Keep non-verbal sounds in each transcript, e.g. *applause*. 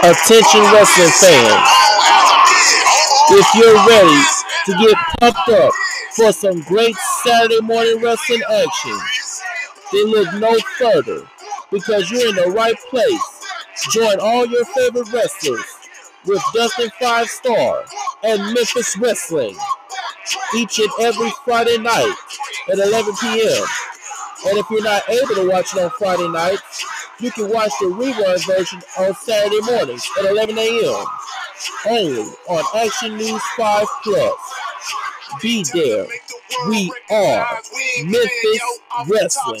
Attention wrestling fans. If you're ready to get pumped up for some great Saturday morning wrestling action, then look no further because you're in the right place. Join all your favorite wrestlers with Dustin Five Star and Memphis Wrestling each and every Friday night at 11 p.m. And if you're not able to watch it on Friday nights, you can watch the rerun version on Saturday mornings at 11 a.m. Only on Action News 5 Plus. Be there. We are Memphis Wrestling.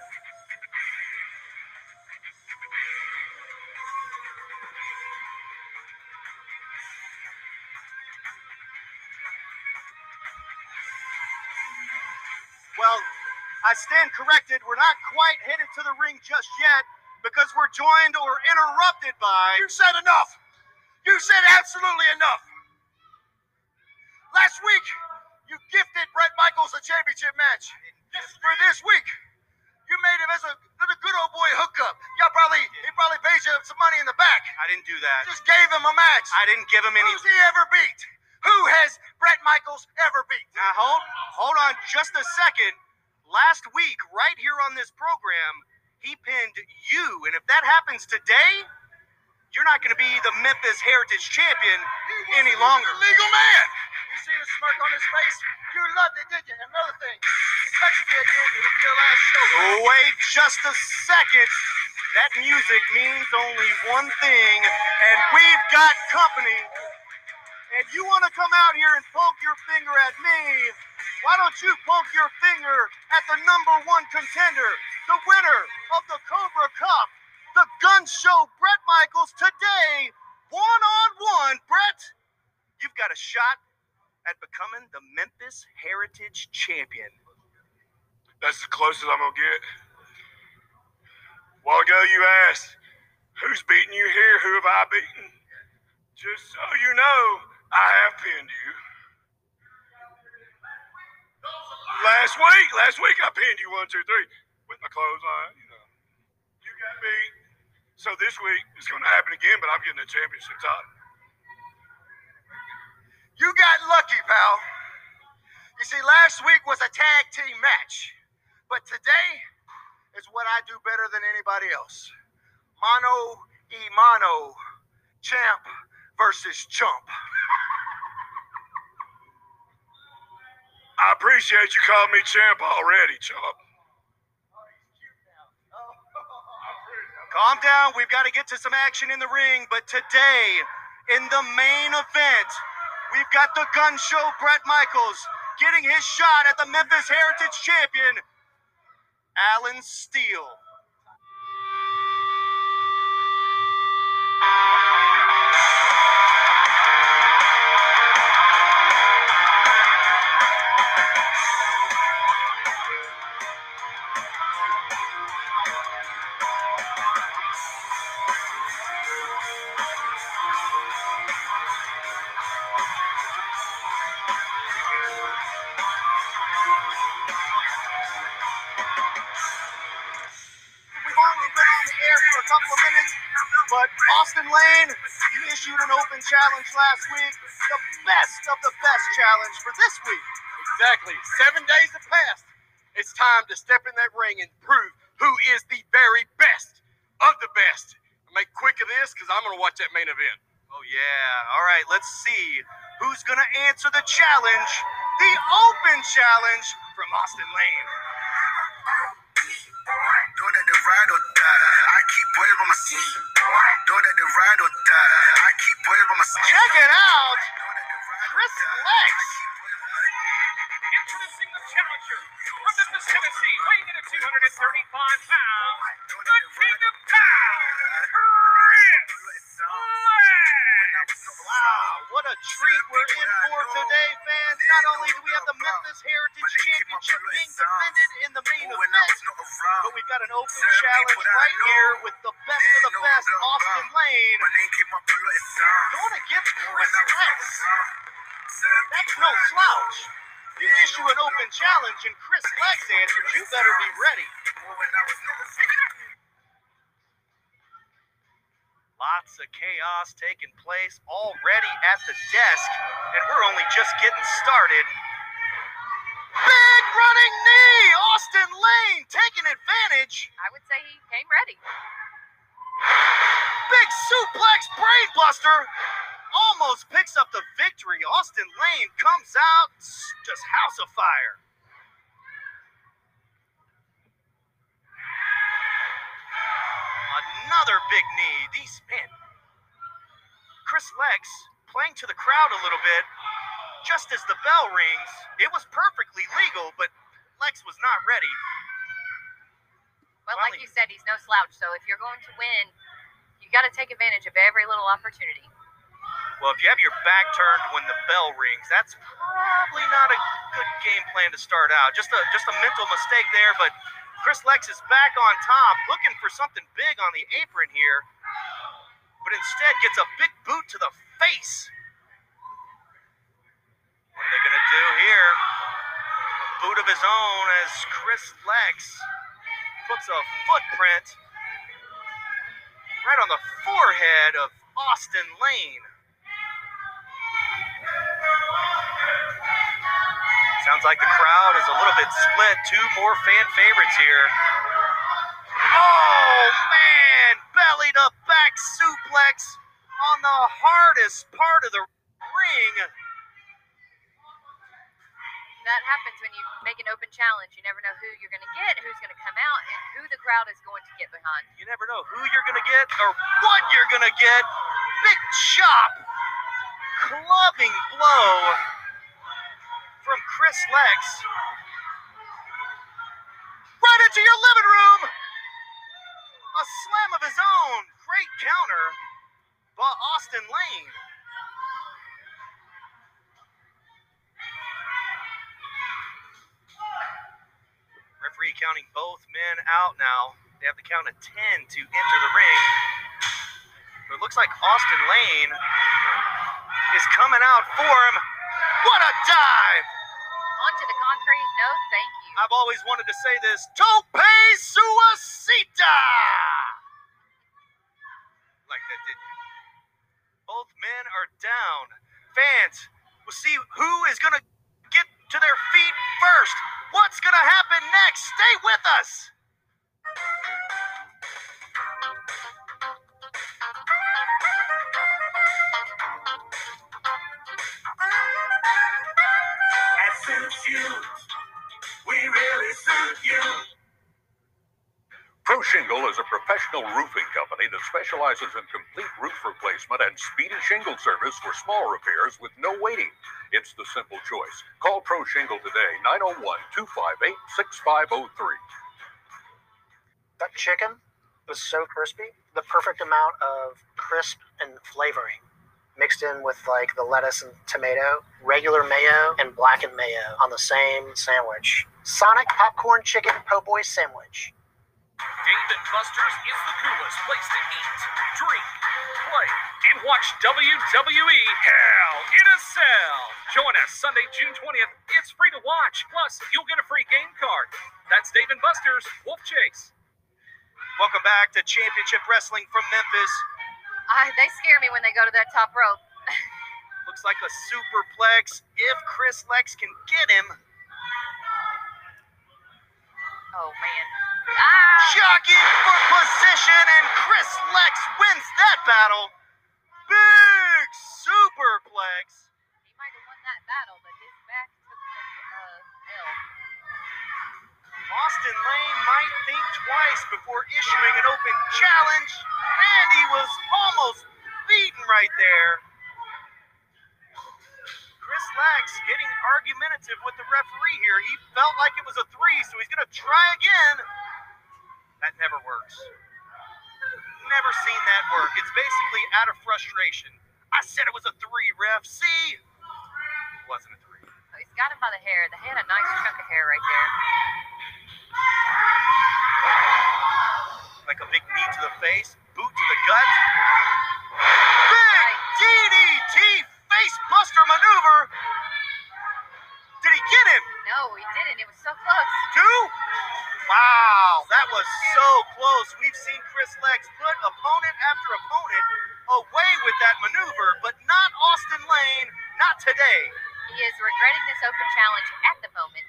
I stand corrected. We're not quite headed to the ring just yet because we're joined or interrupted by. You said enough. You said absolutely enough. Last week, you gifted Brett Michaels a championship match. For this week, you made him as a, as a good old boy hookup. Y'all probably he probably paid you some money in the back. I didn't do that. You just gave him a match. I didn't give him any. Who's he ever beat? Who has Brett Michaels ever beat? Now hold hold on just a second last week, right here on this program, he pinned you. And if that happens today, you're not going to be the Memphis Heritage Champion any longer. legal man. You see the smirk on his face? You loved it, did you? Another thing, you touched me again. It'll be your last show. Wait just a second. That music means only one thing, and we've got company. And you want to come out here and poke your finger at me why don't you poke your finger at the number one contender, the winner of the Cobra Cup, the gun show, Brett Michaels, today, one on one. Brett, you've got a shot at becoming the Memphis Heritage Champion. That's the closest I'm going to get. While ago, you asked, Who's beating you here? Who have I beaten? Just so you know, I have pinned you. Last week, last week I pinned you one, two, three with my clothes on. You know, you got me. So this week it's going to happen again, but I'm getting the championship title. You got lucky, pal. You see, last week was a tag team match, but today is what I do better than anybody else. Mono e mano, champ versus chump. I appreciate you calling me champ already, chump. Calm down. We've got to get to some action in the ring. But today, in the main event, we've got the gun show Brett Michaels getting his shot at the Memphis Heritage Champion, Alan Steel. Austin Lane, you issued an open challenge last week, the best of the best challenge for this week. Exactly. Seven days have passed. It's time to step in that ring and prove who is the very best of the best. Make quick of this because I'm going to watch that main event. Oh, yeah. All right, let's see who's going to answer the challenge, the open challenge from Austin Lane. Know that the ride or die. Keep boys by my side. Know that the ride or die. I keep boys by my side. Check it out. Know that the ride or Chris. Lex. I keep boys by my side. Introducing the challenger from Memphis, Tennessee, weighing in at 235 pounds, the king of power, Chris Lex. Wow, what a treat we're in for today, fans. Not only do we have the Memphis Heritage Championship being defended in the main event, was not around. but we've got an open challenge right here with the best of the best, Austin Lane, My name came up a lot of sound. going against Chris I was not Lex. around. Certain That's no slouch. You issue an open challenge and Chris Lex answers, you better be ready. Lots of chaos taking place already at the desk, and we're only just getting started. Big running knee! Austin Lane taking advantage. I would say he came ready. Big suplex brainbuster. Almost picks up the victory. Austin Lane comes out just house of fire. Another big knee. These men. Chris Lex playing to the crowd a little bit. Just as the bell rings, it was perfectly legal, but Lex was not ready. But Finally. like you said, he's no slouch. So if you're going to win, you got to take advantage of every little opportunity. Well, if you have your back turned when the bell rings, that's probably not a good game plan to start out. Just a just a mental mistake there, but Chris Lex is back on top, looking for something big on the apron here, but instead gets a big boot to the face. What are they gonna do here? A boot of his own as Chris Lex puts a footprint right on the forehead of Austin Lane. Sounds like the crowd is a little bit split. Two more fan favorites here. Oh, man! Belly to back suplex on the hardest part of the ring. That happens when you make an open challenge. You never know who you're going to get, who's going to come out, and who the crowd is going to get behind. You never know who you're going to get or what you're going to get. Big chop. Clubbing blow from Chris Lex. Right into your living room. A slam of his own. Great counter by Austin Lane. Referee counting both men out now. They have the count of 10 to enter the ring. But it looks like Austin Lane is coming out for him. What a dive! Onto the concrete. No, thank you. I've always wanted to say this. Tope Suicida! Like that, didn't you? Both men are down. Fans, we'll see who is going to get to their feet first. What's going to happen next? Stay with us. You. We really suit you. Pro Shingle is a professional roofing company that specializes in complete roof replacement and speedy shingle service for small repairs with no waiting. It's the simple choice. Call Pro Shingle today, 901 258 6503. That chicken was so crispy. The perfect amount of crisp and flavoring mixed in with like the lettuce and tomato, regular mayo and blackened mayo on the same sandwich. Sonic popcorn chicken po' boy sandwich. Dave and Buster's is the coolest place to eat, drink, play, and watch WWE Hell in a Cell. Join us Sunday, June 20th. It's free to watch. Plus, you'll get a free game card. That's Dave and Buster's Wolf Chase. Welcome back to Championship Wrestling from Memphis. I, they scare me when they go to that top rope. *laughs* Looks like a superplex if Chris Lex can get him. Oh man. Ah! Jockeying for position, and Chris Lex wins that battle. Big superplex. He might have won that battle, but his back took some uh, L. Austin Lane might think twice before issuing an open challenge, and he was almost beaten right there. Chris Lex getting argumentative with the referee here. He felt like it was a three, so he's going to try again. That never works. Never seen that work. It's basically out of frustration. I said it was a three, ref. See? It wasn't a three. Oh, he's got him by the hair. The had a nice chunk of hair right there. Like a big knee to the face, boot to the gut. Big DDT face buster maneuver. Did he get him? No, he didn't. It was so close. Two? Wow, that was so close. We've seen Chris Lex put opponent after opponent away with that maneuver, but not Austin Lane, not today. He is regretting this open challenge at the moment.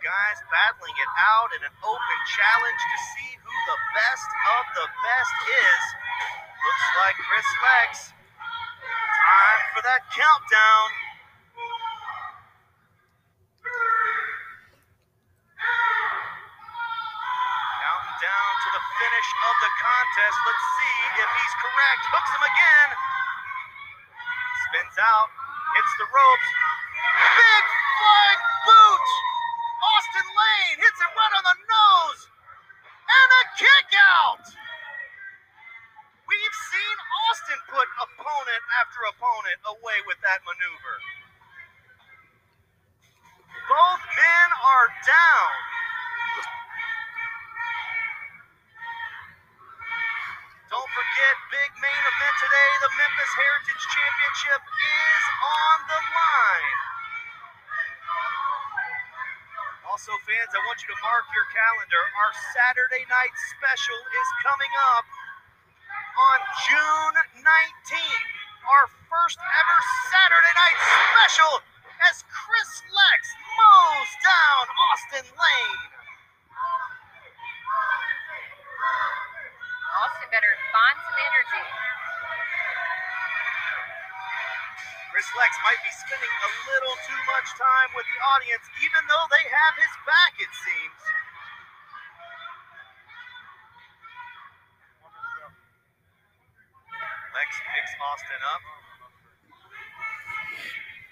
Guys battling it out in an open challenge to see who the best of the best is. Looks like Chris Lex. Time for that countdown. Counting down to the finish of the contest. Let's see if he's correct. Hooks him again. Spins out. Hits the ropes. Big flying boot. Lane hits him right on the nose. And a kick out. We've seen Austin put opponent after opponent away with that maneuver. Both men are down. Don't forget, big main event today. The Memphis Heritage Championship is on the line. Also, fans, I want you to mark your calendar. Our Saturday night special is coming up on June 19th. Our first ever Saturday night special as Chris Lex mows down Austin Lane. Austin better find some energy. Chris Lex might be spending a little too much time with the audience, even though they have his back, it seems. Lex picks Austin up.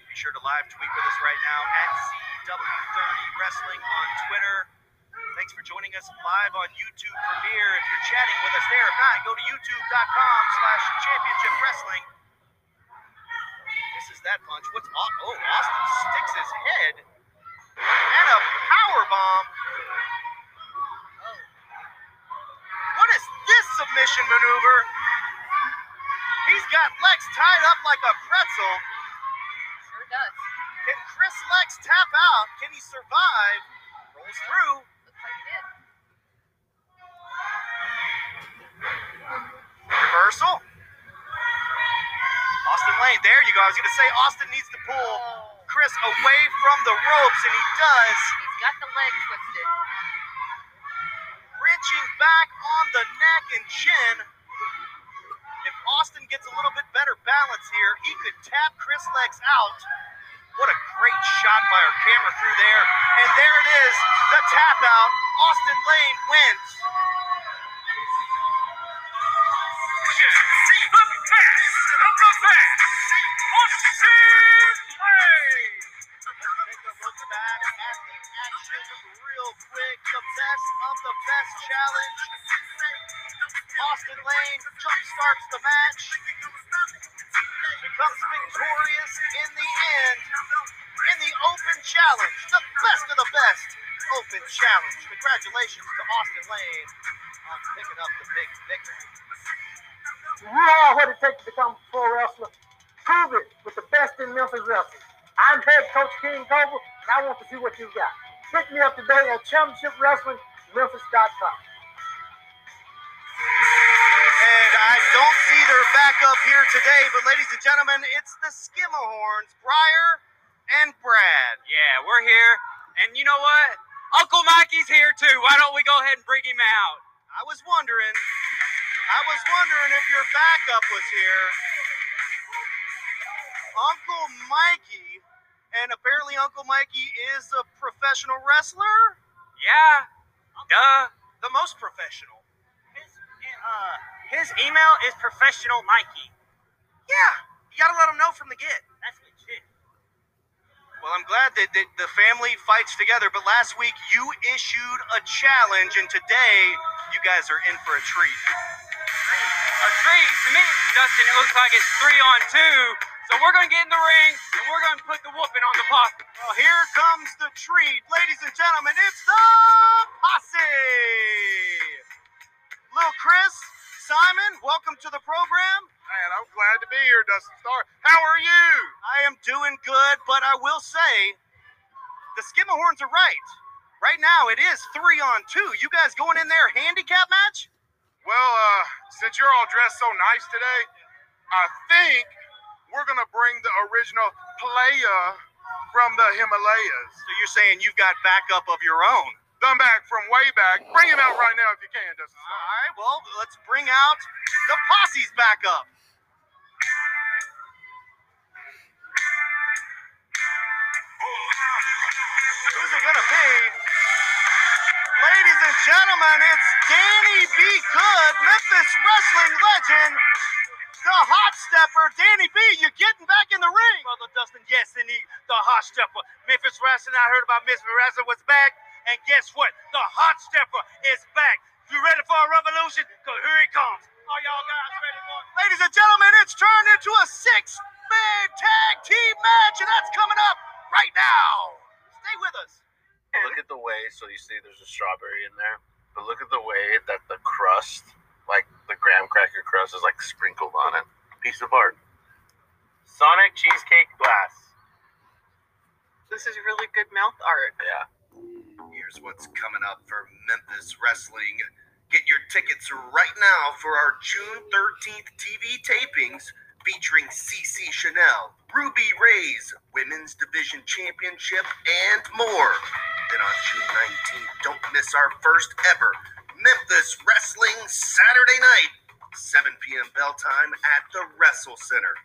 Be sure to live tweet with us right now at CW30 Wrestling on Twitter. Thanks for joining us live on YouTube Premiere. If you're chatting with us there, if not, go to youtube.com slash championship wrestling. Misses that punch. What's off? Oh, Austin sticks his head. And a power bomb. What is this submission maneuver? He's got Lex tied up like a pretzel. Sure does. Can Chris Lex tap out? Can he survive? Rolls through. Looks like he did. Reversal. Lane, there you go. I was going to say Austin needs to pull Chris away from the ropes, and he does. He's got the leg twisted. Wrenching back on the neck and chin. If Austin gets a little bit better balance here, he could tap Chris Lex out. What a great shot by our camera through there. And there it is, the tap out. Austin Lane wins. Congratulations to Austin Lane on picking up the big victory. You are what it takes to become a pro wrestler. Prove it with the best in Memphis wrestling. I'm head coach King Cobra, and I want to see what you got. Pick me up today at championshipwrestlingmemphis.com. And I don't see their backup here today, but ladies and gentlemen, it's the Skimahorns, Briar and Brad. Yeah, we're here. And you know what? Uncle Mikey's here too. Why don't we go ahead and bring him out? I was wondering, I was wondering if your backup was here. Uncle Mikey, and apparently Uncle Mikey is a professional wrestler. Yeah. Duh. The most professional. His, uh, his email is professional Mikey. Yeah, you gotta let him know from the get. That's legit. Well, I'm glad that, that the family fights together, but last week you issued a challenge, and today you guys are in for a treat. A treat. To me, Dustin, it looks like it's three on two. So we're going to get in the ring and we're going to put the whooping on the posse. Well, here comes the treat. Ladies and gentlemen, it's the Posse! Little Chris, Simon, welcome to the program. Man, I'm glad to be here, Dustin Star. How are you? I am doing good, but I will say the Skimahorns are right. Right now, it is three on two. You guys going in there handicap match? Well, uh, since you're all dressed so nice today, I think we're gonna bring the original playa from the Himalayas. So you're saying you've got backup of your own? Done back from way back. Bring him out right now if you can, Dustin All right, well, let's bring out the posse's backup. Who's it gonna be? Ladies and gentlemen, it's Danny B. Good, Memphis wrestling legend, the hot stepper. Danny B, you getting back in the ring? Brother Dustin, yes, indeed, the hot stepper. Memphis Wrestling, I heard about Memphis Wrestling was back, and guess what? The hot stepper is back. You ready for a revolution? Because here he comes. Are y'all guys ready for it? Ladies and gentlemen, it's turned into a six-man tag team match, and that's coming up right now. Stay with us. Look at the way so you see there's a strawberry in there but look at the way that the crust like the graham cracker crust is like sprinkled on it piece of art Sonic Cheesecake Glass. This is really good mouth art. yeah Here's what's coming up for Memphis Wrestling. Get your tickets right now for our June 13th TV tapings featuring CC Chanel, Ruby Ray's Women's Division Championship, and more. Then on June 19th, don't miss our first ever Memphis Wrestling Saturday night, 7 p.m. bell time at the Wrestle Center.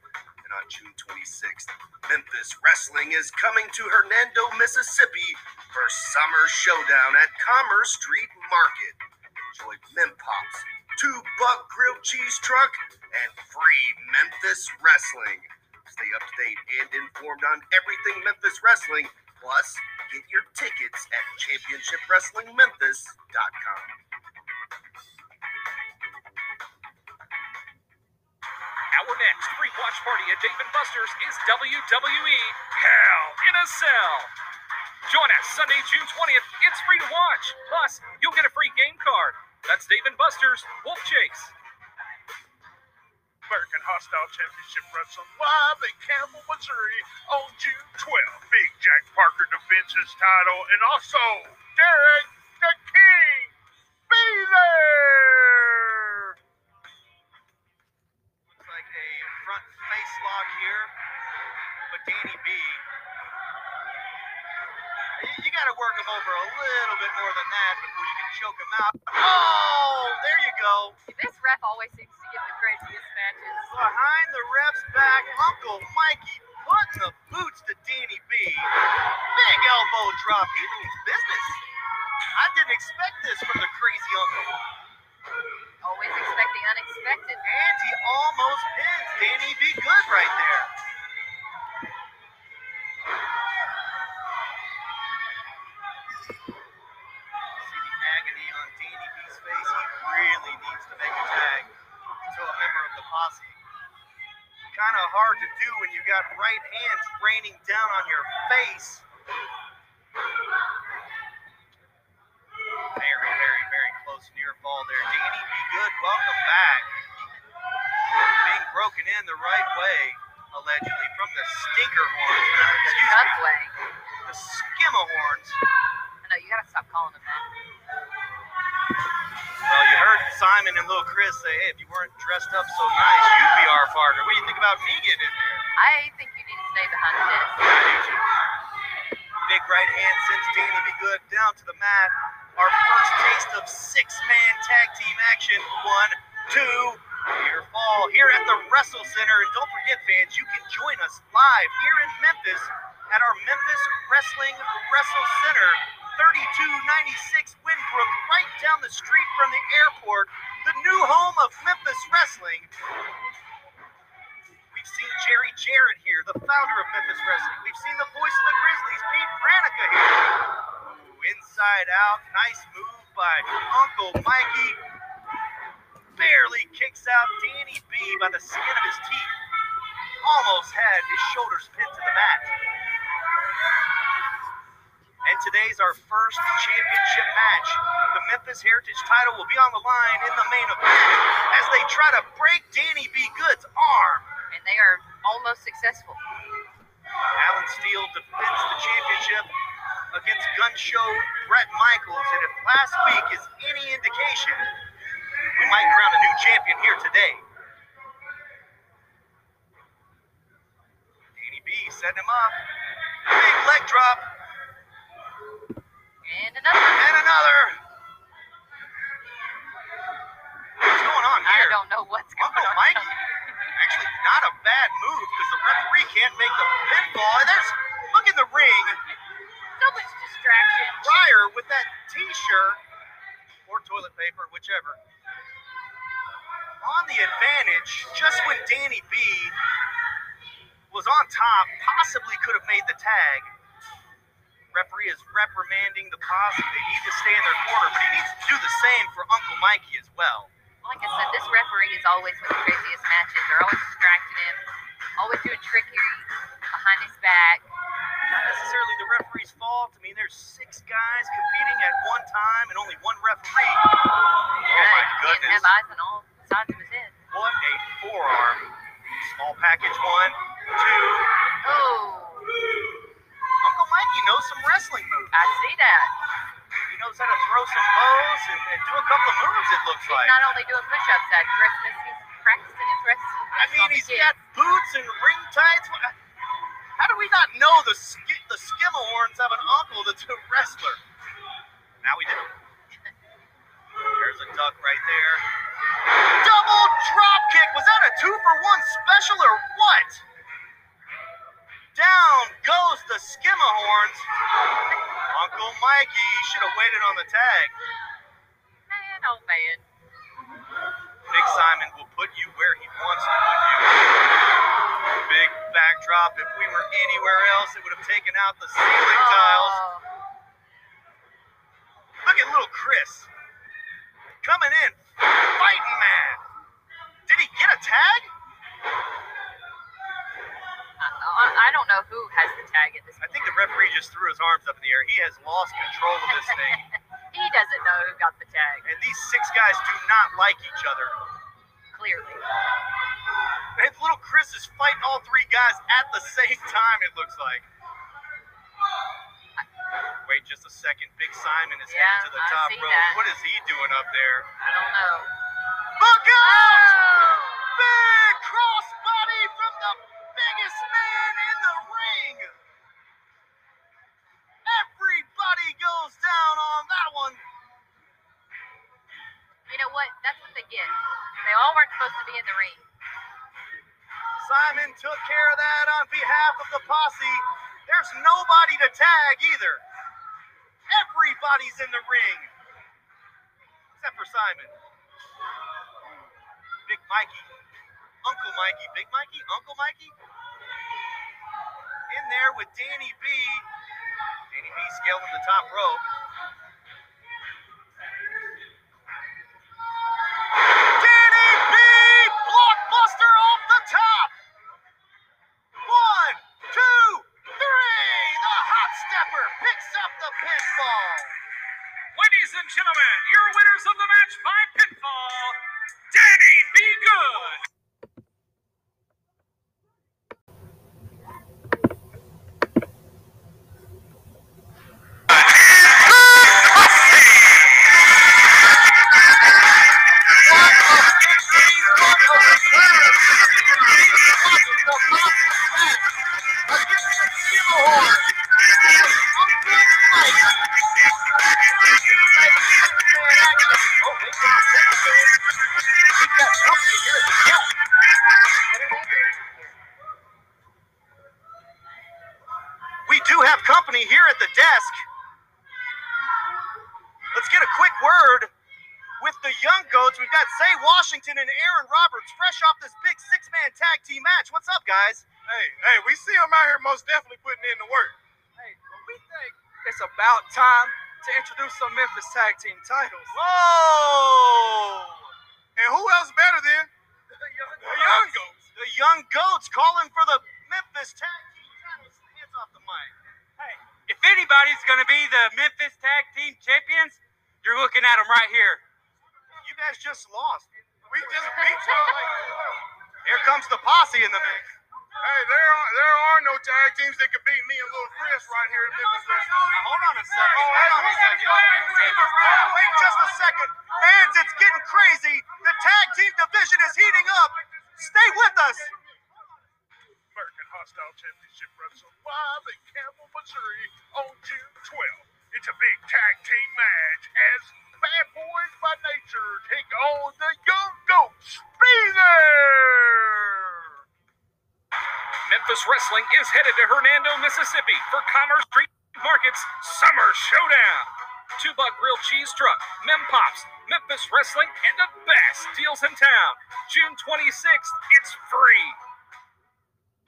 And on June 26th, Memphis Wrestling is coming to Hernando, Mississippi for Summer Showdown at Commerce Street Market. Enjoy Mempops, two buck grilled cheese truck, and free Memphis Wrestling. Stay up to date and informed on everything Memphis Wrestling. Plus, get your tickets at championshipwrestlingmemphis.com. Our next free watch party at Dave and Buster's is WWE Hell in a Cell. Join us Sunday, June 20th. It's free to watch. Plus, you'll get a free game card. That's Dave and Buster's Wolf Chase. American Hostile Championship Wrestling live in Campbell, Missouri on June 12th. Big Jack Parker defends his title, and also Derek the King be there. Looks like a front face lock here, but Danny B. Got to work him over a little bit more than that before you can choke him out. Oh, there you go. This ref always seems to get the craziest matches. Behind the ref's back, Uncle Mikey putting the boots to Danny B. Big elbow drop. He means business. I didn't expect this from the crazy uncle. Always expect the unexpected. And he almost pins Danny B. Good right there. Kind of hard to do when you got right hands raining down on your face. Very, very, very close near fall there. Danny B. Good, welcome back. Being broken in the right way, allegedly, from the stinker horns. Excuse me, the skimahorns. I know, you gotta stop calling them Simon and Lil little Chris say, hey, if you weren't dressed up so nice, you'd be our partner. What do you think about me getting in there? I think you need to stay behind the desk. I do too. Big right hand sends Danny B. Good down to the mat. Our first taste of six-man tag team action. One, two, here fall here at the Wrestle Center. And don't forget, fans, you can join us live here in Memphis at our Memphis Wrestling Wrestle Center, 3296 Windbrook, right down the street from the airport, the new home of Memphis Wrestling. We've seen Jerry Jarrett here, the founder of Memphis Wrestling. We've seen the voice of the Grizzlies, Pete Pranica here. Ooh, inside out, nice move by Uncle Mikey. Barely kicks out Danny B by the skin of his teeth. Almost had his shoulders pinned to the mat. And today's our first championship match. The Memphis Heritage title will be on the line in the main event as they try to break Danny B. Good's arm. And they are almost successful. Alan Steel defends the championship against gun show Brett Michaels. And if last week is any indication, we might crown a new champion here today. Danny B setting him up. Big leg drop. And another. And another. What's going on here? I don't know what's going on. Uncle on. Mikey. Actually, not a bad move because the referee can't make the pinfall. And there's, look in the ring, So much distraction. Briar with that t-shirt or toilet paper, whichever. On the advantage, just when Danny B was on top, possibly could have made the tag. Referee is reprimanding the posse. They need to stay in their corner, but he needs to do the same for Uncle Mikey as well. Like I said, this referee is always with the craziest matches. They're always distracting him, always doing trickery behind his back. Not necessarily the referee's fault. I mean, there's six guys competing at one time and only one referee. Oh my Right, He goodness. didn't have eyes on all sides of his head. What a forearm. Small package one, two. Oh, Mikey knows some wrestling moves. I see that. He knows how to throw some bows and, and do a couple of moves, it looks He's like. not only doing push-ups at Christmas, he's practicing his wrestling. I mean, he's got boots and ring tights. How do we not know the sk- the Skimahorns have an uncle that's a wrestler? Now we do. *laughs* There's a duck right there. Double drop kick. Was that a two for one special or what? Down goes the Skimahorns. Uncle Mikey should have waited on the tag. Man, oh man. Big Simon will put you where he wants to put you. Big backdrop. If we were anywhere else, it would have taken out the ceiling oh. tiles. Oh, Look at little Chris. Coming in, fighting man. Did he get a tag? I, don't know who has the tag at this point. I think the referee just threw his arms up in the air. He has lost control of this thing. *laughs* he doesn't know who got the tag, And these six guys do not like each other. clearly. And little Chris is fighting all three guys at the same time, it looks like. Wait just a second. Big Simon is Yeah, heading to the I top rope. that. What is he doing up there? I don't know. Look out! Oh! Big crossbody from the biggest man in the ring. Everybody goes down on that one. You know what? That's what they get. They all weren't supposed to be in the ring. Simon took care of that on behalf of the posse. There's nobody to tag either. Everybody's in the ring. Except for Simon. Big Mikey. Uncle Mikey. Big Mikey? Uncle Mikey? In there with Danny B. Danny B scaling the top rope. And gentlemen, your winners of the match by pinfall, Danny B. Good. In the work. Hey, but we think it's about time to introduce some Memphis tag team titles. Whoa! And who else better than the Young Goats? The Young Goats calling for the Memphis tag team titles. Hands off the mic. Hey, if anybody's going to be the Memphis Tag Team Champions, you're looking at them right here. You guys just lost. We just beat y'all. Here comes the posse in the mix. Hey, there are there are no tag teams that can beat me and Little Chris right here in Memphis. Now, hold on a second. Oh, Hold hey, on a second. got Wait just a second. Fans, it's getting crazy. The tag team division is heating up. Stay with us. American Hostile Championship Wrestling live in Campbell, Missouri on June 12th. It's a big tag team match as Bad Boys by Nature take on the Young Goats. Be there! Memphis Wrestling is headed to Hernando, Mississippi for Commerce Street Market's Summer Showdown. Two Buck Grill Cheese Truck, Mem Pops, Memphis Wrestling, and the best deals in town. June 26th, it's free.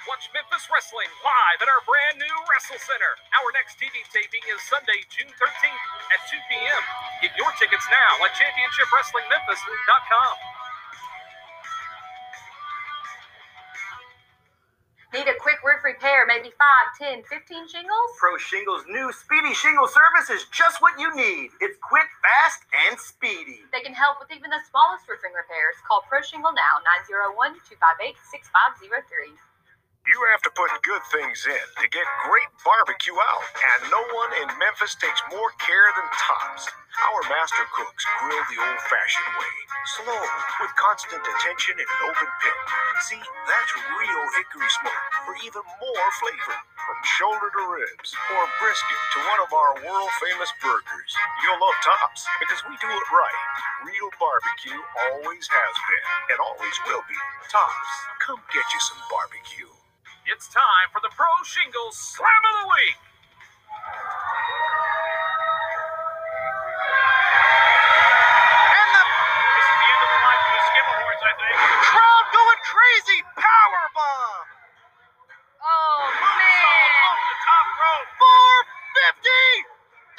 Watch Memphis Wrestling live at our brand new Wrestle Center. Our next TV taping is Sunday, June 13th at 2 p.m. Get your tickets now at ChampionshipWrestlingMemphis.com. Need a quick roof repair, maybe 5, 10, 15 shingles? Pro Shingles' new Speedy Shingle service is just what you need. It's quick, fast, and speedy. They can help with even the smallest roofing repairs. Call Pro Shingle now, 901 258 6503. You have to put good things in to get great barbecue out, and no one in Memphis takes more care than Tops. Our master cooks grill the old fashioned way, slow, with constant attention in an open pit. See, that's real hickory smoke for even more flavor, from shoulder to ribs or brisket to one of our world famous burgers. You'll love Tops because we do it right. Real barbecue always has been and always will be. Tops, come get you some barbecue. It's time for the Pro Shingles Slam of the Week. And the This is the end of the line for the Skimahorns, I think. crowd going crazy. Power bomb. Oh, man. the top rope. 450.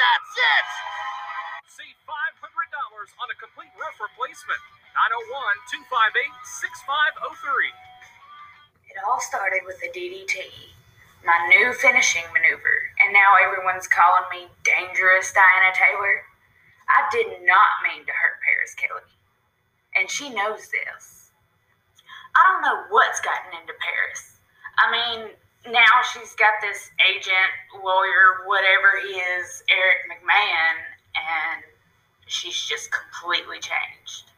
That's it. See $500 on a complete roof replacement. 901 258 6503. It all started with the DDT, my new finishing maneuver, and now everyone's calling me Dangerous Diana Taylor. I did not mean to hurt Paris Kelly, and she knows this. I don't know what's gotten into Paris. I mean, now she's got this agent, lawyer, whatever he is, Eric McMahon, and she's just completely changed.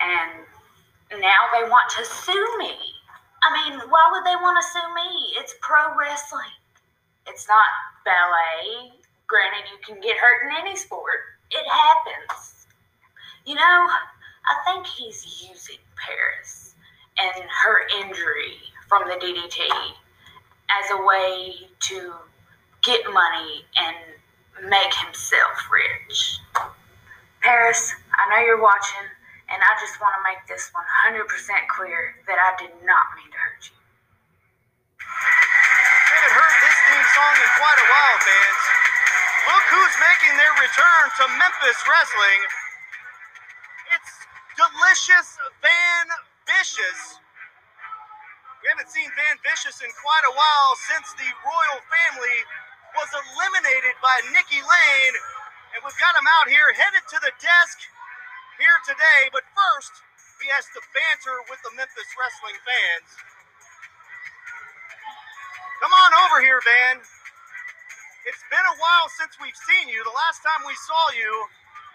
And now they want to sue me. I mean, why would they want to sue me? It's pro wrestling. It's not ballet. Granted, you can get hurt in any sport. It happens. You know, I think he's using Paris and her injury from the DDT as a way to get money and make himself rich. Paris, I know you're watching, and I just want to make this 100% clear that I did not mean to hurt you. Haven't heard this theme song in quite a while, fans. Look who's making their return to Memphis Wrestling. It's delicious Van Vicious. We haven't seen Van Vicious in quite a while since the royal family was eliminated by Nikki Lane. And we've got him out here headed to the desk here today. But first, he has to banter with the Memphis wrestling fans. Come on over here, Van. It's been a while since we've seen you. The last time we saw you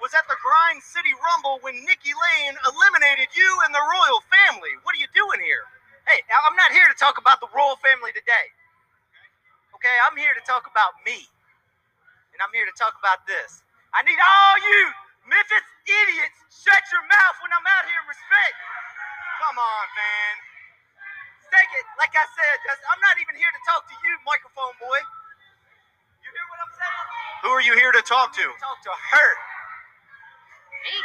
was at the Grind City Rumble when Nikki Lane eliminated you and the royal family. What are you doing here? Hey, now I'm not here to talk about the royal family today. Okay, I'm here to talk about me. And I'm here to talk about this. I need all you Memphis idiots shut your mouth when I'm out here and respect. Come on, man. Take it. Like I said, I'm not even here to talk to you, microphone boy. You hear what I'm saying? Who are you here to talk to? Talk to her. Me?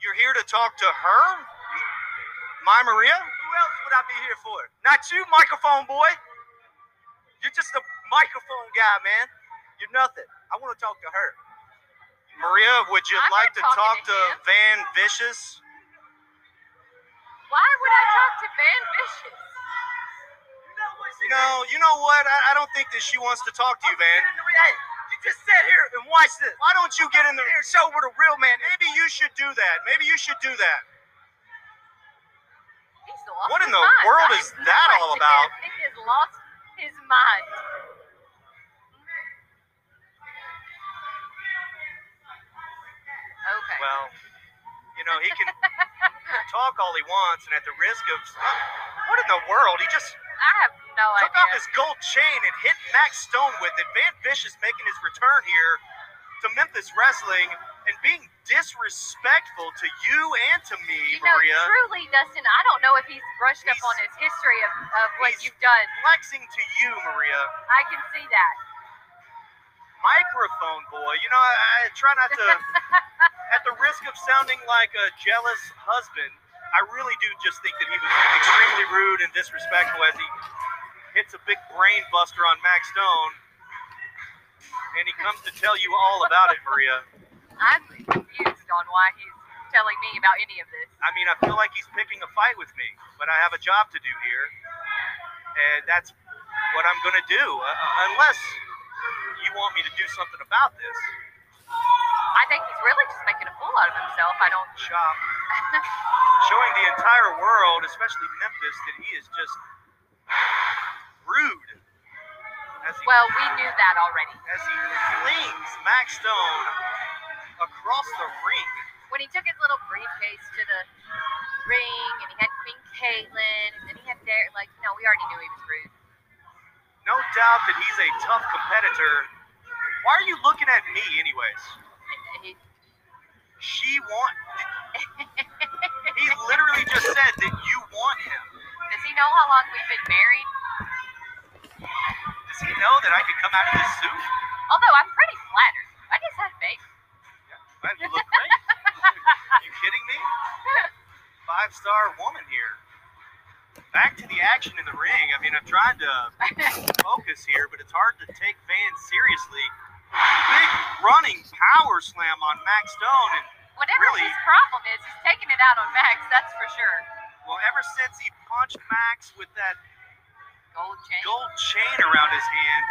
You're here to talk to her? My Maria? Who else would I be here for? Not you, microphone boy. You're just a microphone guy, man. You're nothing. I want to talk to her. Maria, would you I'm like to talk to to. Van Vicious? Why would I talk to Van Vicious? You know, you know what? I, I don't think that she wants to talk to you, Van. Hey, you just sit here and watch this. Why don't you get in the Here, show where the real man. Maybe you should do that. Maybe you should do that. What in the mind. world is that all about? He has lost his mind. Well, you know, he can *laughs* talk all he wants, and at the risk of what in the world? He just I have no took idea. off his gold chain and hit Max Stone with it. Van Vish is making his return here to Memphis Wrestling and being disrespectful to you and to me, you know, Maria. truly, Dustin, I don't know if he's brushed up on his history of, of what you've done. Flexing to you, Maria. I can see that. Microphone boy. You know, I, I try not to, *laughs* at the risk of sounding like a jealous husband, I really do just think that he was extremely rude and disrespectful as he hits a big brain buster on Max Stone. And he comes to tell you all about it, Maria. I'm confused on why he's telling me about any of this. I mean, I feel like he's picking a fight with me, but I have a job to do here. And that's what I'm going to do, uh, unless you want me to do something about this. I think he's really just making a fool out of himself. I don't. Shop. *laughs* Showing the entire world, especially Memphis, that he is just *sighs* rude. He, Well, we knew that already. as he flings Max Stone across the ring. When he took his little briefcase to the ring and he had Queen Caitlyn and then he had there, like, no, we already knew he was rude. No doubt that he's a tough competitor. Why are you looking at me, anyways? She want. *laughs* He literally just said that you want him. does he know how long we've been married? Does he know that I could come out of this suit? Although I'm pretty flattered. I just had faith. Man, you look great. *laughs* you kidding me? Five star woman here. Back to the action in the ring. I mean, I'm trying to *laughs* focus here, but it's hard to take Van seriously. Big running power slam on Max Stone, and Whatever Really? his problem is, he's taking it out on Max, that's for sure. well, ever since he punched Max with that Gold chain. gold chain around his hand,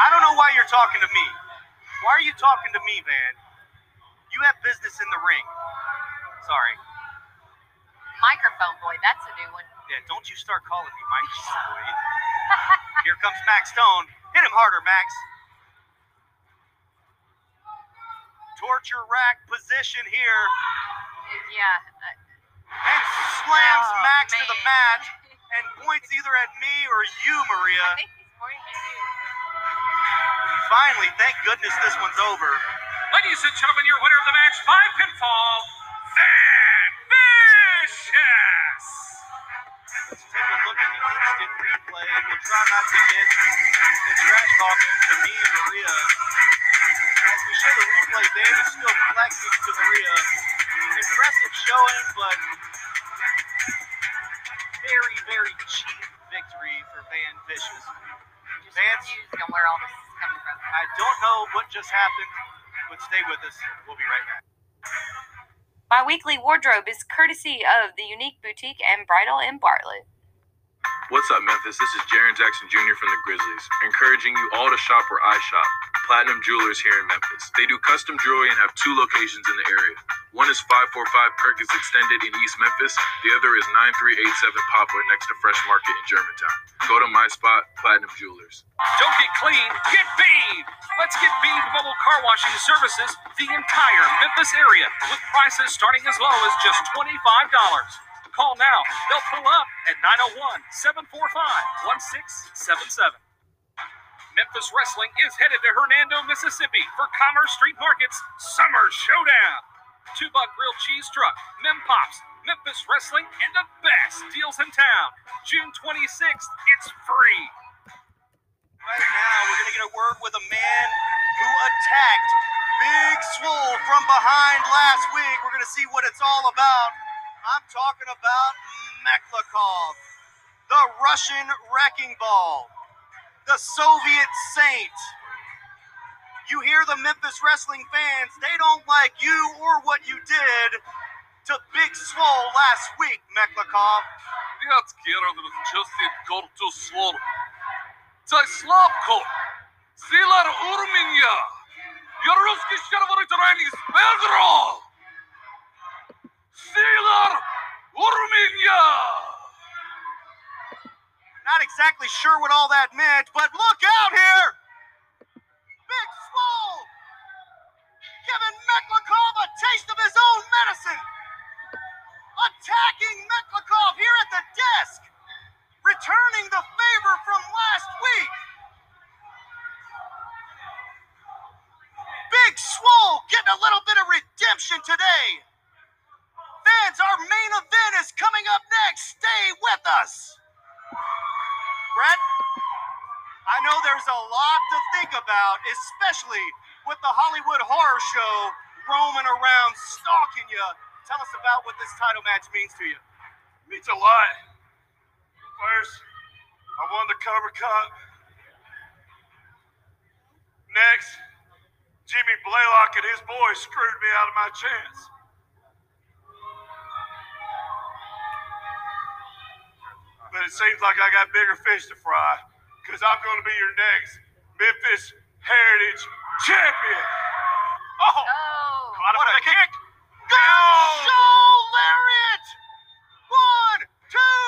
I don't know why you're talking to me. Why are you talking to me, Van? You have business in the ring. Sorry. Microphone boy, that's a new one. Yeah, don't you start calling me microphone boy. Here comes Max Stone. Hit him harder, Max. Torture rack position here. Yeah. uh, And slams Oh, Max to the mat *laughs* and points either at me or you, Maria. I think he's pointing at you. Finally, thank goodness this one's over. Ladies and gentlemen, your winner of the match by pinfall, Van Vicious. Let's take a look at the instant replay. We'll try not to get the trash talking to me and Maria. As we show the replay, Van is still flexing to Maria. Impressive showing, but very, very cheap victory for Van Vicious. Vance, where all this is coming from. I don't know what just happened, but stay with us. We'll be right back. My weekly wardrobe is courtesy of the Unique Boutique and Bridal in Bartlett. What's up, Memphis? This is Jaren Jackson Jr. from the Grizzlies, encouraging you all to shop where I shop. Platinum Jewelers here in Memphis. They do custom jewelry and have two locations in the area. One is 545 Perkins Extended in East Memphis. The other is 9387 Poplar next to Fresh Market in Germantown. Go to my spot, Platinum Jewelers. Don't get clean, get bead. Let's get bead bubble car washing services the entire Memphis area with prices starting as low as just $25. Call now. They'll pull up at 901 745 1677. Memphis Wrestling is headed to Hernando, Mississippi for Commerce Street Market's Summer Showdown. Two buck grilled cheese truck, Mem Pops, Memphis Wrestling, and the best deals in town. June 26th, it's free. Right now, we're going to get a word with a man who attacked Big Swole from behind last week. We're going to see what it's all about. I'm talking about Meklikov, the Russian wrecking ball, the Soviet saint. You hear the Memphis wrestling fans, they don't like you or what you did to Big Swole last week, Meklikov. Детки, just go to swallow. Цай слабко. Силар урминья. Я русский червоный тренис Педро. Силар урминья. Not exactly sure what all that meant, but look out here! Big Swole! Giving Meklikov a taste of his own medicine! Attacking Meklikov here at the desk! Returning the favor from last week! Big Swole getting a little bit of redemption today! Fans, our main event is coming up next. Stay with us! Brett, I know there's a lot to think about, especially with the Hollywood Horror Show roaming around stalking you. Tell us about what this title match means to you. Means a lot. First, I won the Cobra Cup. Next, Jimmy Blaylock and his boys screwed me out of my chance. But it seems like I got bigger fish to fry because I'm going to be your next Memphis Heritage Champion. Oh! oh. What a kick! Go! Show Lariat! One, two,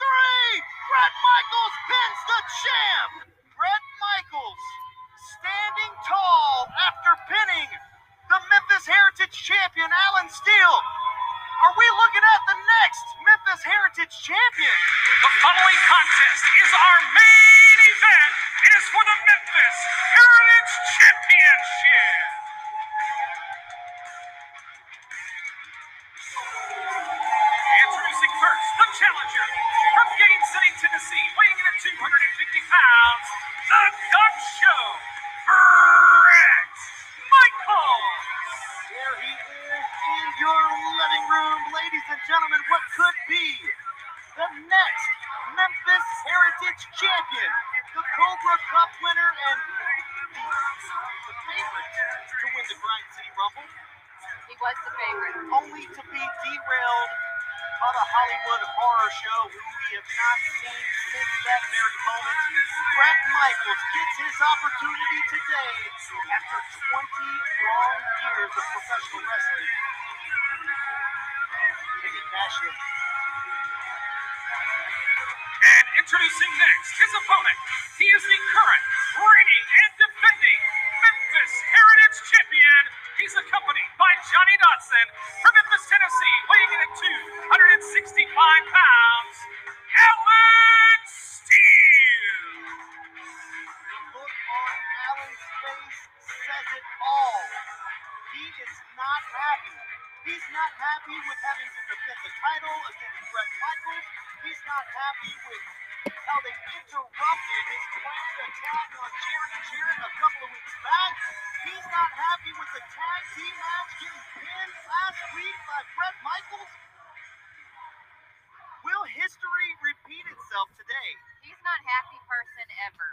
three! Brett Michaels pins the champ! Brett Michaels standing tall after pinning the Memphis Heritage champion, Alan Steel. Are we looking at the next Memphis Heritage champion? The following contest is our main event. It is for the Memphis Heritage Championship. Introducing first, the challenger from Gate City, Tennessee, weighing in at 250 pounds, the Gun Show, ladies and gentlemen. What could be the next Memphis Heritage champion, the Cobra Cup winner, and the, the favorite to win the Grind City Rumble, He was the favorite. only to be derailed by the Hollywood Horror Show, who we have not seen since that very moment. Brett Michaels gets his opportunity today after 20 long years of professional wrestling. And introducing next, his opponent. He is the current, reigning, and defending Memphis Heritage Champion. He's accompanied by Johnny Dotson from Memphis, Tennessee, weighing in at 265 pounds, Alan Steel. The look on Alan's face says it all. He is not happy. He's not happy with having to defend the title against Brett Michaels. He's not happy with how they interrupted his planned attack on Jerry Jarrett a couple of weeks back. He's not happy with the tag team match getting pinned last week by Brett Michaels. Will history repeat itself today? He's not happy person ever.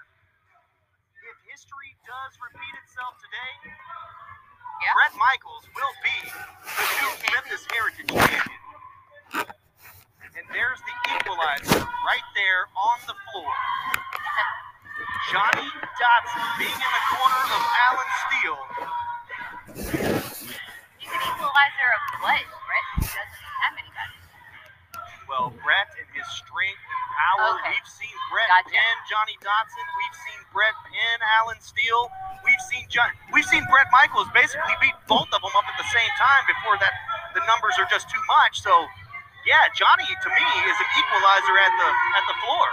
If history does repeat itself today, Brett Michaels will be the new Memphis Heritage champion. And there's the equalizer right there on the floor. Johnny Dotson being in the corner of Alan Steel. He's an equalizer of what? Brett doesn't have anybody. Well, Brett his strength and power. Okay. We've seen Brett Gotcha. pin Johnny Dotson. We've seen Brett pin Alan Steel. We've seen John. We've seen Brett Michaels basically beat both of them up at the same time before that. The numbers are just too much. So Yeah, Johnny to me is an equalizer at the at the floor.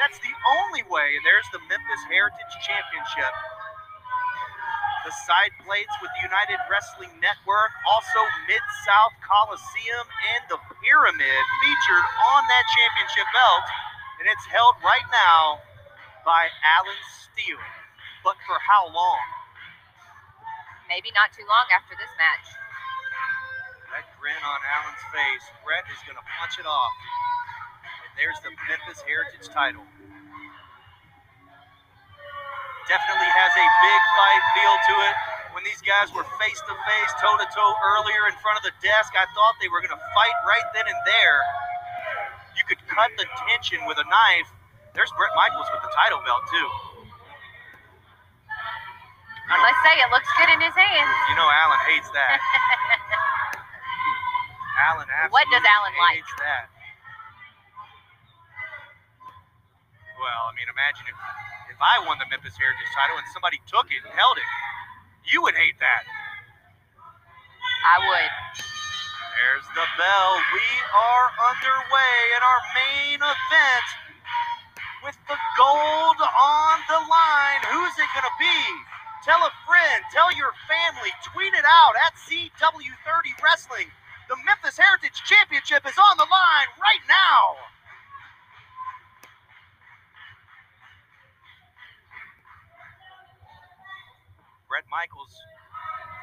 That's the only way. There's the Memphis Heritage Championship. The side plates with the United Wrestling Network, also Mid South Coliseum, and the Pyramid featured on that championship belt. And it's held right now by Alan Steel. But for how long? Maybe not too long after this match. That grin on Alan's face. Brett is going to punch it off. And there's the Memphis Heritage title. Definitely has a big fight feel to it. When these guys were face to face, toe to toe earlier in front of the desk, I thought they were going to fight right then and there. You could cut the tension with a knife. There's Brett Michaels with the title belt, too. Let's say it looks good in his hands. You know Alan hates that. *laughs* Alan absolutely What does Alan like? that. Well, I mean, imagine if, if I won the Memphis Heritage title and somebody took it and held it. You would hate that. I would. There's the bell. We are underway in our main event with the gold on the line. Who's it going to be? Tell a friend, tell your family, tweet it out at CW30 Wrestling. The Memphis Heritage Championship is on the line right now. Brett Michaels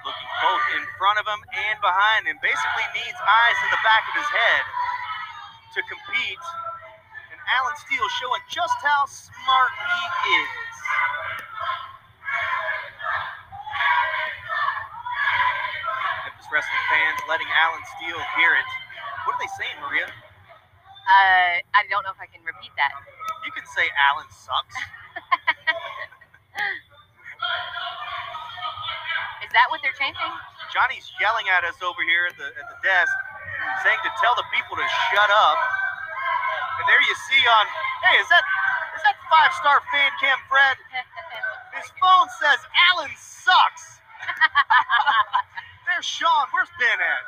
looking both in front of him and behind him. Basically needs eyes in the back of his head to compete. And Alan Steel showing just how smart he is. Memphis wrestling fans letting Alan Steel hear it. What are they saying, Maria? Uh, I don't know if I can repeat that. You can say Alan sucks. *laughs* Is that what they're chanting? Johnny's yelling at us over here at the at the desk, saying to tell the people to shut up. And there you see on, hey, is that is that five star fan cam Fred? *laughs* His phone says Alan sucks. *laughs* There's Sean. Where's Ben at?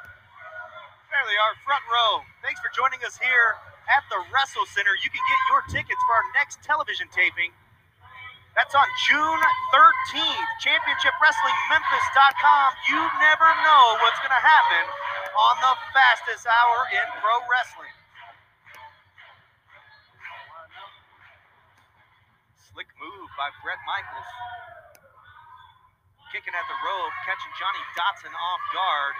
There they are, front row. Thanks for joining us here at the Wrestle Center. You can get your tickets for our next television taping. That's on June 13th. ChampionshipWrestlingMemphis.com. You never know what's going to happen on the fastest hour in pro wrestling. Slick move by Brett Michaels. Kicking at the rope, catching Johnny Dotson off guard.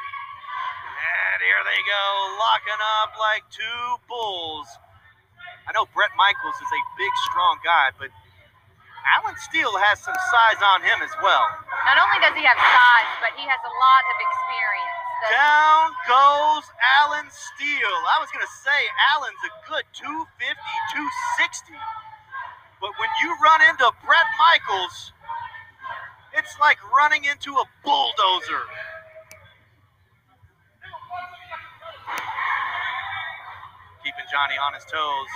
And here they go, locking up like two bulls. I know Brett Michaels is a big, strong guy, but Alan Steel has some size on him as well. Not only does he have size, but he has a lot of experience. Down goes Alan Steel. I was going to say Alan's a good 250, 260. But when you run into Brett Michaels, it's like running into a bulldozer. Keeping Johnny on his toes.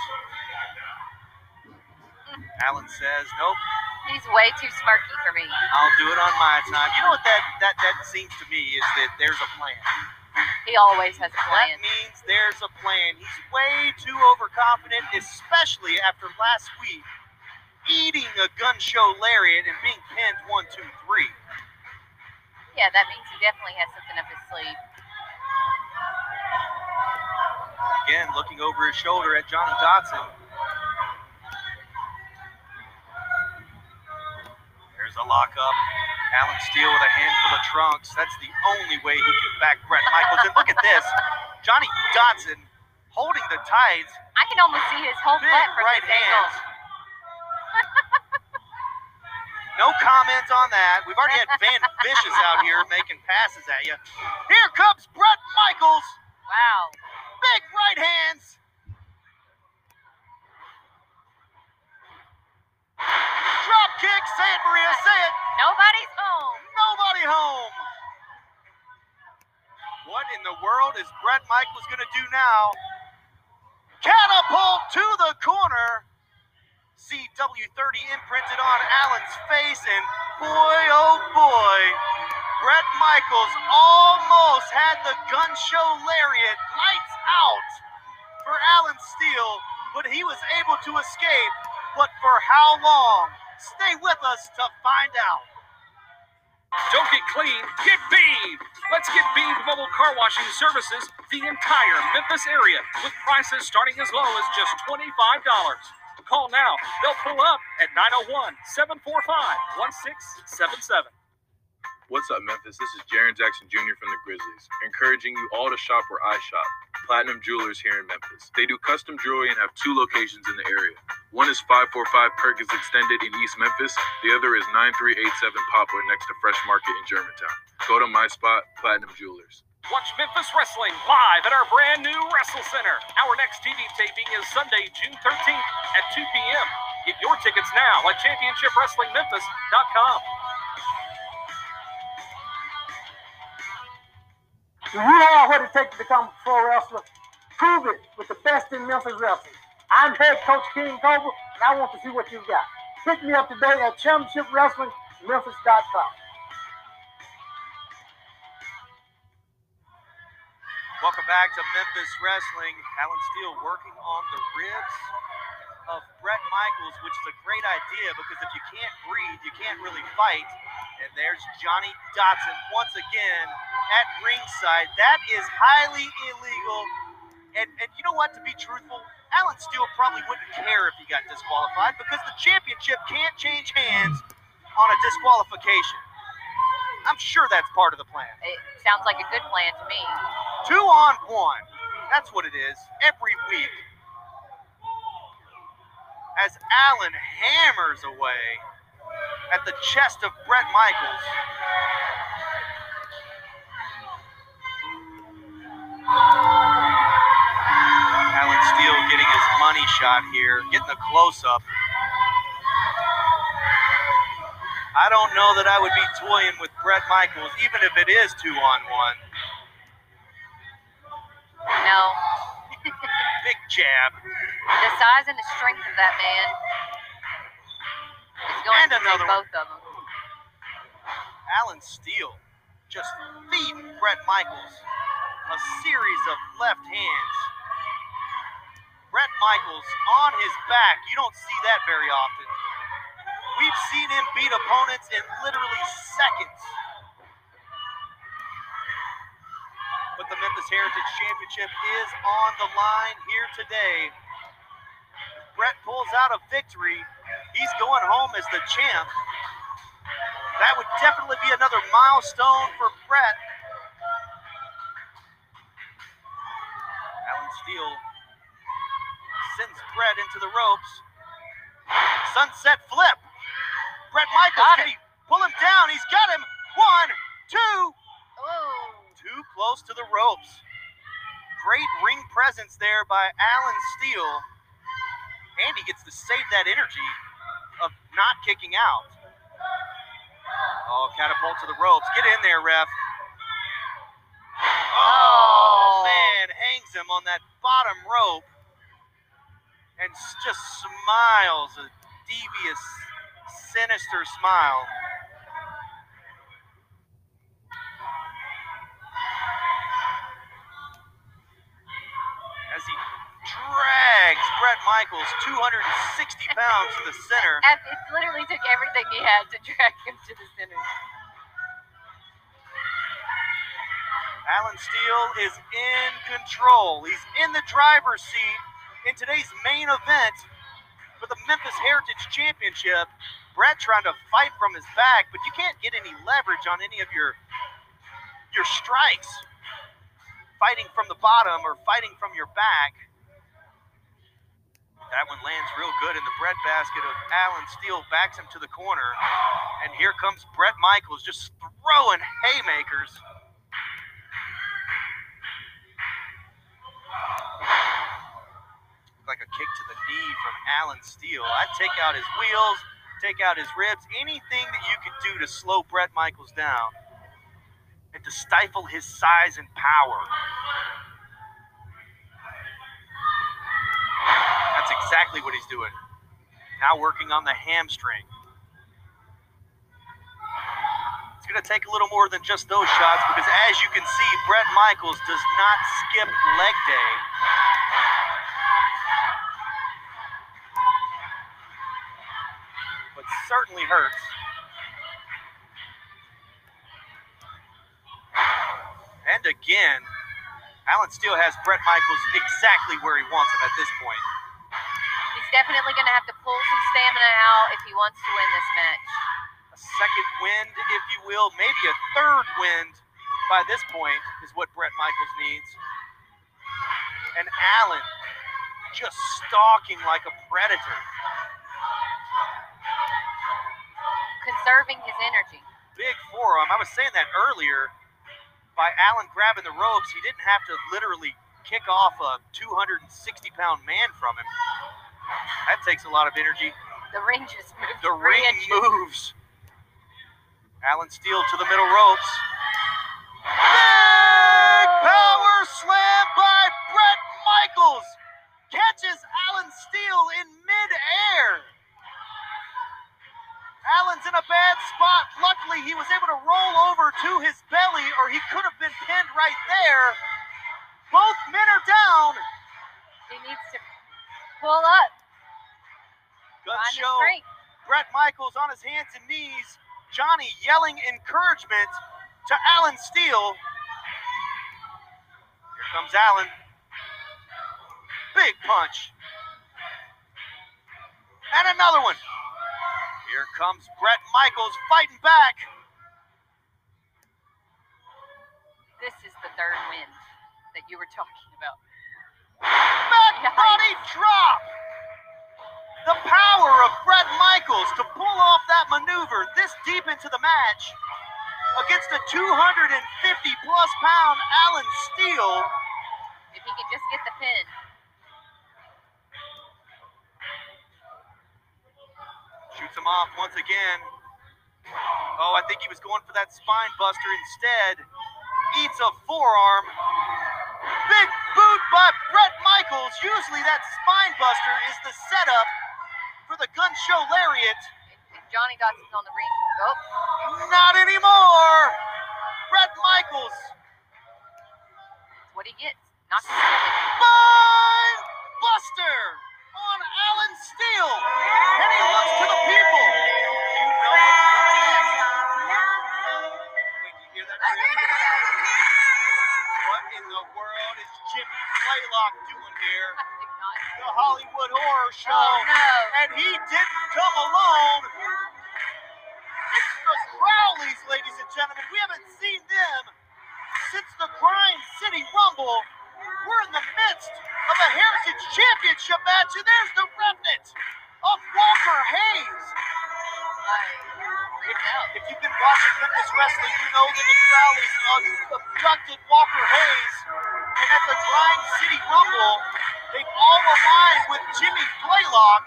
Alan says, nope, He's way too smirky for me. I'll do it on my time. You know what that, that, that seems to me is that there's a plan. He always has a plan. That means there's a plan. He's way too overconfident, especially after last week eating a gun show lariat and being pinned one, two, three. Yeah, that means he definitely has something up his sleeve. Again, looking over his shoulder at Johnny Dotson. There's a lockup. Alan Steel with a handful of trunks. That's the only way he can back Brett Michaels. And look at this. Johnny Dotson holding the tights. I can almost see his whole butt from right hands. *laughs* No comments on that. We've already had Van *laughs* Vicious out here making passes at you. Here comes Brett Michaels. Wow. Big right hands. Drop kick. Say it, Maria. Say it. Nobody's home. Nobody home. What in the world is Brett Michaels going to do now? Catapult to the corner. CW30 imprinted on Alan's face, and boy, oh boy, Brett Michaels almost had the gun show lariat lights out for Alan Steel, but he was able to escape. But for how long? Stay with us to find out. Don't get clean, get beamed! Let's get beamed mobile car washing services the entire Memphis area with prices starting as low as just $25. Call now. They'll pull up at 901 745 1677. What's up, Memphis? This is Jaren Jackson Jr. from the Grizzlies, encouraging you all to shop where I shop, Platinum Jewelers here in Memphis. They do custom jewelry and have two locations in the area. One is 545 Perkins Extended in East Memphis. The other is 9387 Poplar next to Fresh Market in Germantown. Go to my spot, Platinum Jewelers. Watch Memphis Wrestling live at our brand new Wrestle Center. Our next TV taping is Sunday, June 13th at 2 p.m. Get your tickets now at ChampionshipWrestlingMemphis.com. You are what it takes to become a pro wrestler. Prove it with the best in Memphis wrestling. I'm head coach King Cobra, and I want to see what you've got. Hit me up today at ChampionshipWrestlingMemphis.com. Welcome back to Memphis Wrestling. Alan Steel working on the ribs of Brett Michaels, which is a great idea because if you can't breathe, you can't really fight. And there's Johnny Dotson once again at ringside. That is highly illegal. And, and you know what? To be truthful, Alan Steel probably wouldn't care if he got disqualified because the championship can't change hands on a disqualification. I'm sure that's part of the plan. It sounds like a good plan to me. Two on one. That's what it is every week. As Alan hammers away at the chest of Brett Michaels. Alan Steel getting his money shot here, getting a close up. I don't know that I would be toying with Brett Michaels, even if it is two on one. No. *laughs* Big jab. The size and the strength of that man going And to another both of them. Alan Steel just feeding Brett Michaels a series of left hands. Brett Michaels on his back. You don't see that very often. We've seen him beat opponents in literally seconds. But the Memphis Heritage Championship is on the line here today. Brett pulls out a victory. He's going home as the champ. That would definitely be another milestone for Brett. Alan Steel sends Brett into the ropes. Sunset flip. Brett Michaels, can he pull him down? He's got him. One, two. Oh. Too close to the ropes. Great ring presence there by Alan Steel. And he gets to save that energy of not kicking out. Oh, catapult to the ropes. Get in there, ref. Oh, oh. man, hangs him on that bottom rope and just smiles a devious, sinister smile. Drags Brett Michaels 260 pounds to the center. *laughs* And it literally took everything he had to drag him to the center. Alan Steel is in control. He's in the driver's seat in today's main event for the Memphis Heritage Championship. Brett trying to fight from his back, but you can't get any leverage on any of your your strikes. Fighting from the bottom or fighting from your back. That one lands real good in the breadbasket of Alan Steel, backs him to the corner. And here comes Brett Michaels just throwing haymakers. like a kick to the knee from Alan Steel. I'd take out his wheels, take out his ribs, anything that you could do to slow Brett Michaels down and to stifle his size and power. Exactly what he's doing. Now working on the hamstring. It's going to take a little more than just those shots because, as you can see, Brett Michaels does not skip leg day. But certainly hurts. And again, Alan Steel has Brett Michaels exactly where he wants him at this point. Definitely going to have to pull some stamina out if he wants to win this match. A second wind, if you will, maybe a third wind by this point is what Brett Michaels needs. And Alan just stalking like a predator. Conserving his energy. Big forearm. I was saying that earlier. By Alan grabbing the ropes, he didn't have to literally kick off a 260 pound man from him. That takes a lot of energy. The ring just moves. The ring inches. moves. Alan Steel to the middle ropes. Big power slam by Brett Michaels. Catches Alan Steel in midair. Alan's in a bad spot. Luckily, he was able to roll over to his belly, or he could have been pinned right there. Both men are down. He needs to pull up. Find his show. Brett Michaels on his hands and knees. Johnny yelling encouragement to Alan Steel. Here comes Alan. Big punch. And another one. Here comes Brett Michaels fighting back. This is the third wind that you were talking about. Back *laughs* body drop. The power of Brett Michaels to pull off that maneuver this deep into the match against a 250 plus pound Alan Steel. If he could just get the pin. Shoots him off once again. Oh, I think he was going for that spine buster instead. Eats a forearm. Big boot by Brett Michaels. Usually that spine buster is the setup for the gun show lariat. If Johnny Dotson's on the ring. Oh. Not anymore. Brett Michaels. That's what he gets. Knocks him. Spine buster on Alan Steel. And he looks to the people. You know what's coming next. Wait, you hear that? What in the world is Jimmy Blaylock doing here? The Hollywood Horror oh, Show. Oh, no. And he didn't come alone. It's the Crowleys, ladies and gentlemen. We haven't seen them since the Grind City Rumble. We're in the midst of a Heritage Championship match, and there's the remnant of Walker Hayes. If, you've been watching Memphis Wrestling, you know that the Crowleys abducted Walker Hayes, and at the Grind City Rumble, they've all aligned with Jimmy Blaylock,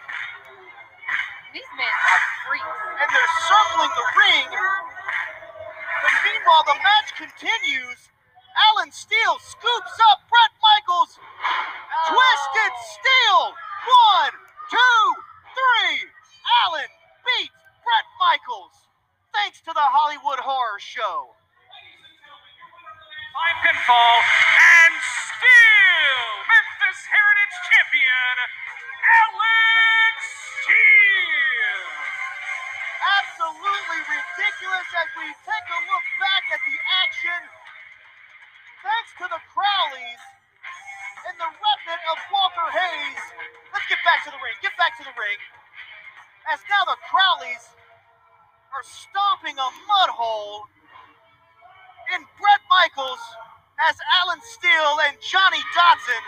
These men are freaks. and they're circling the ring. But meanwhile, the match continues. Alan Steel scoops up Brett Michaels. Twisted Steel. One, two, three. Alan beats Brett Michaels. Thanks to the Hollywood Horror Show. By pinfall and still Absolutely ridiculous as we take a look back at the action. Thanks to the Crowleys and the remnant of Walker Hayes. Let's get back to the ring. Get back to the ring. As now the Crowleys are stomping a mud hole in Brett Michaels as Alan Steel and Johnny Dotson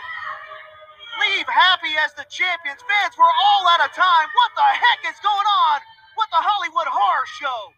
leave happy as the champions. Fans, we're all out of time. What the heck is going on with the Hollywood Horror Show?